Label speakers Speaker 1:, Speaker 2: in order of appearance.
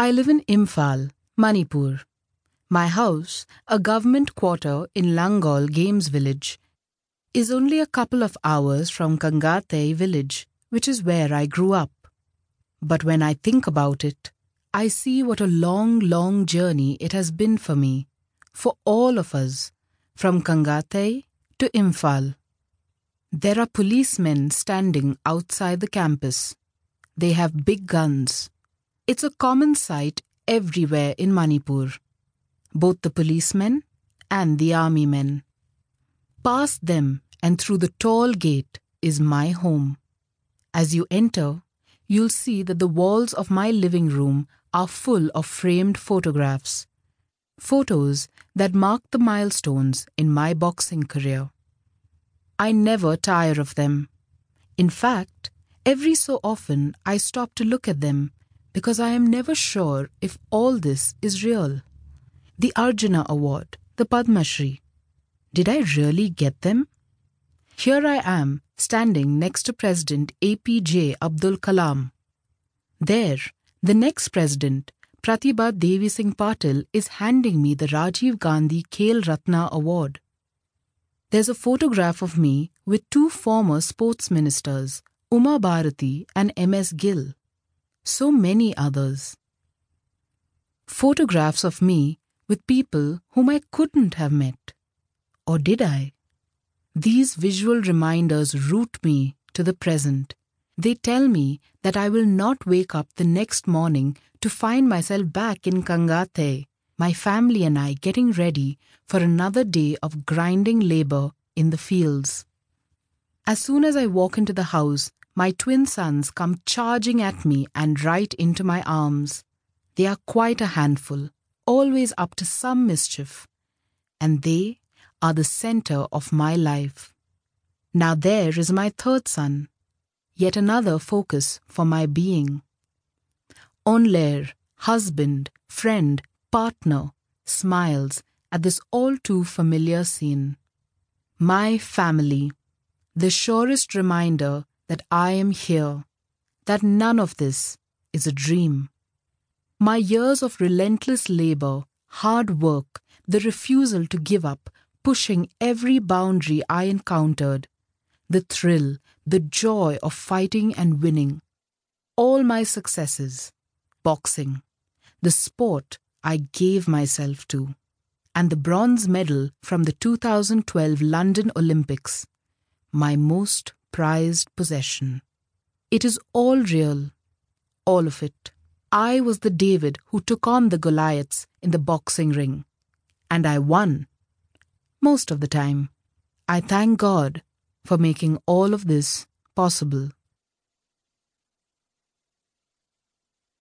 Speaker 1: I live in Imphal, Manipur. My house, a government quarter in Langol Games Village, is only a couple of hours from Kangatei village, which is where I grew up. But when I think about it, I see what a long, long journey it has been for me, for all of us, from Kangatei to Imphal. There are policemen standing outside the campus. They have big guns. It's a common sight everywhere in Manipur, both the policemen and the army men. Past them and through the tall gate is my home. As you enter, you'll see that the walls of my living room are full of framed photographs. Photos that mark the milestones in my boxing career. I never tire of them. In fact, every so often I stop to look at them because I am never sure if all this is real. The Arjuna Award, the Padma Shri. Did I really get them? Here I am, standing next to President APJ Abdul Kalam. There, the next president, Pratibha Devi Singh Patil, is handing me the Rajiv Gandhi Khel Ratna Award. There's a photograph of me with two former sports ministers, Uma Bharati and M.S. Gill. So many others. Photographs of me with people whom I couldn't have met. Or did I? These visual reminders root me to the present. They tell me that I will not wake up the next morning to find myself back in Kangatei, my family and I getting ready for another day of grinding labor in the fields. As soon as I walk into the house, my twin sons come charging at me and right into my arms. They are quite a handful, always up to some mischief, and they are the center of my life. Now there is my third son, yet another focus for my being. Onler, husband, friend, partner, smiles at this all too familiar scene. My family, the surest reminder that I am here, that none of this is a dream. My years of relentless labor, hard work, the refusal to give up, pushing every boundary I encountered, the thrill, the joy of fighting and winning, all my successes, boxing, the sport I gave myself to, and the bronze medal from the 2012 London Olympics, my most prized possession. It is all real, all of it. I was the David who took on the Goliaths in the boxing ring, and I won. Most of the time. I thank God for making all of this possible.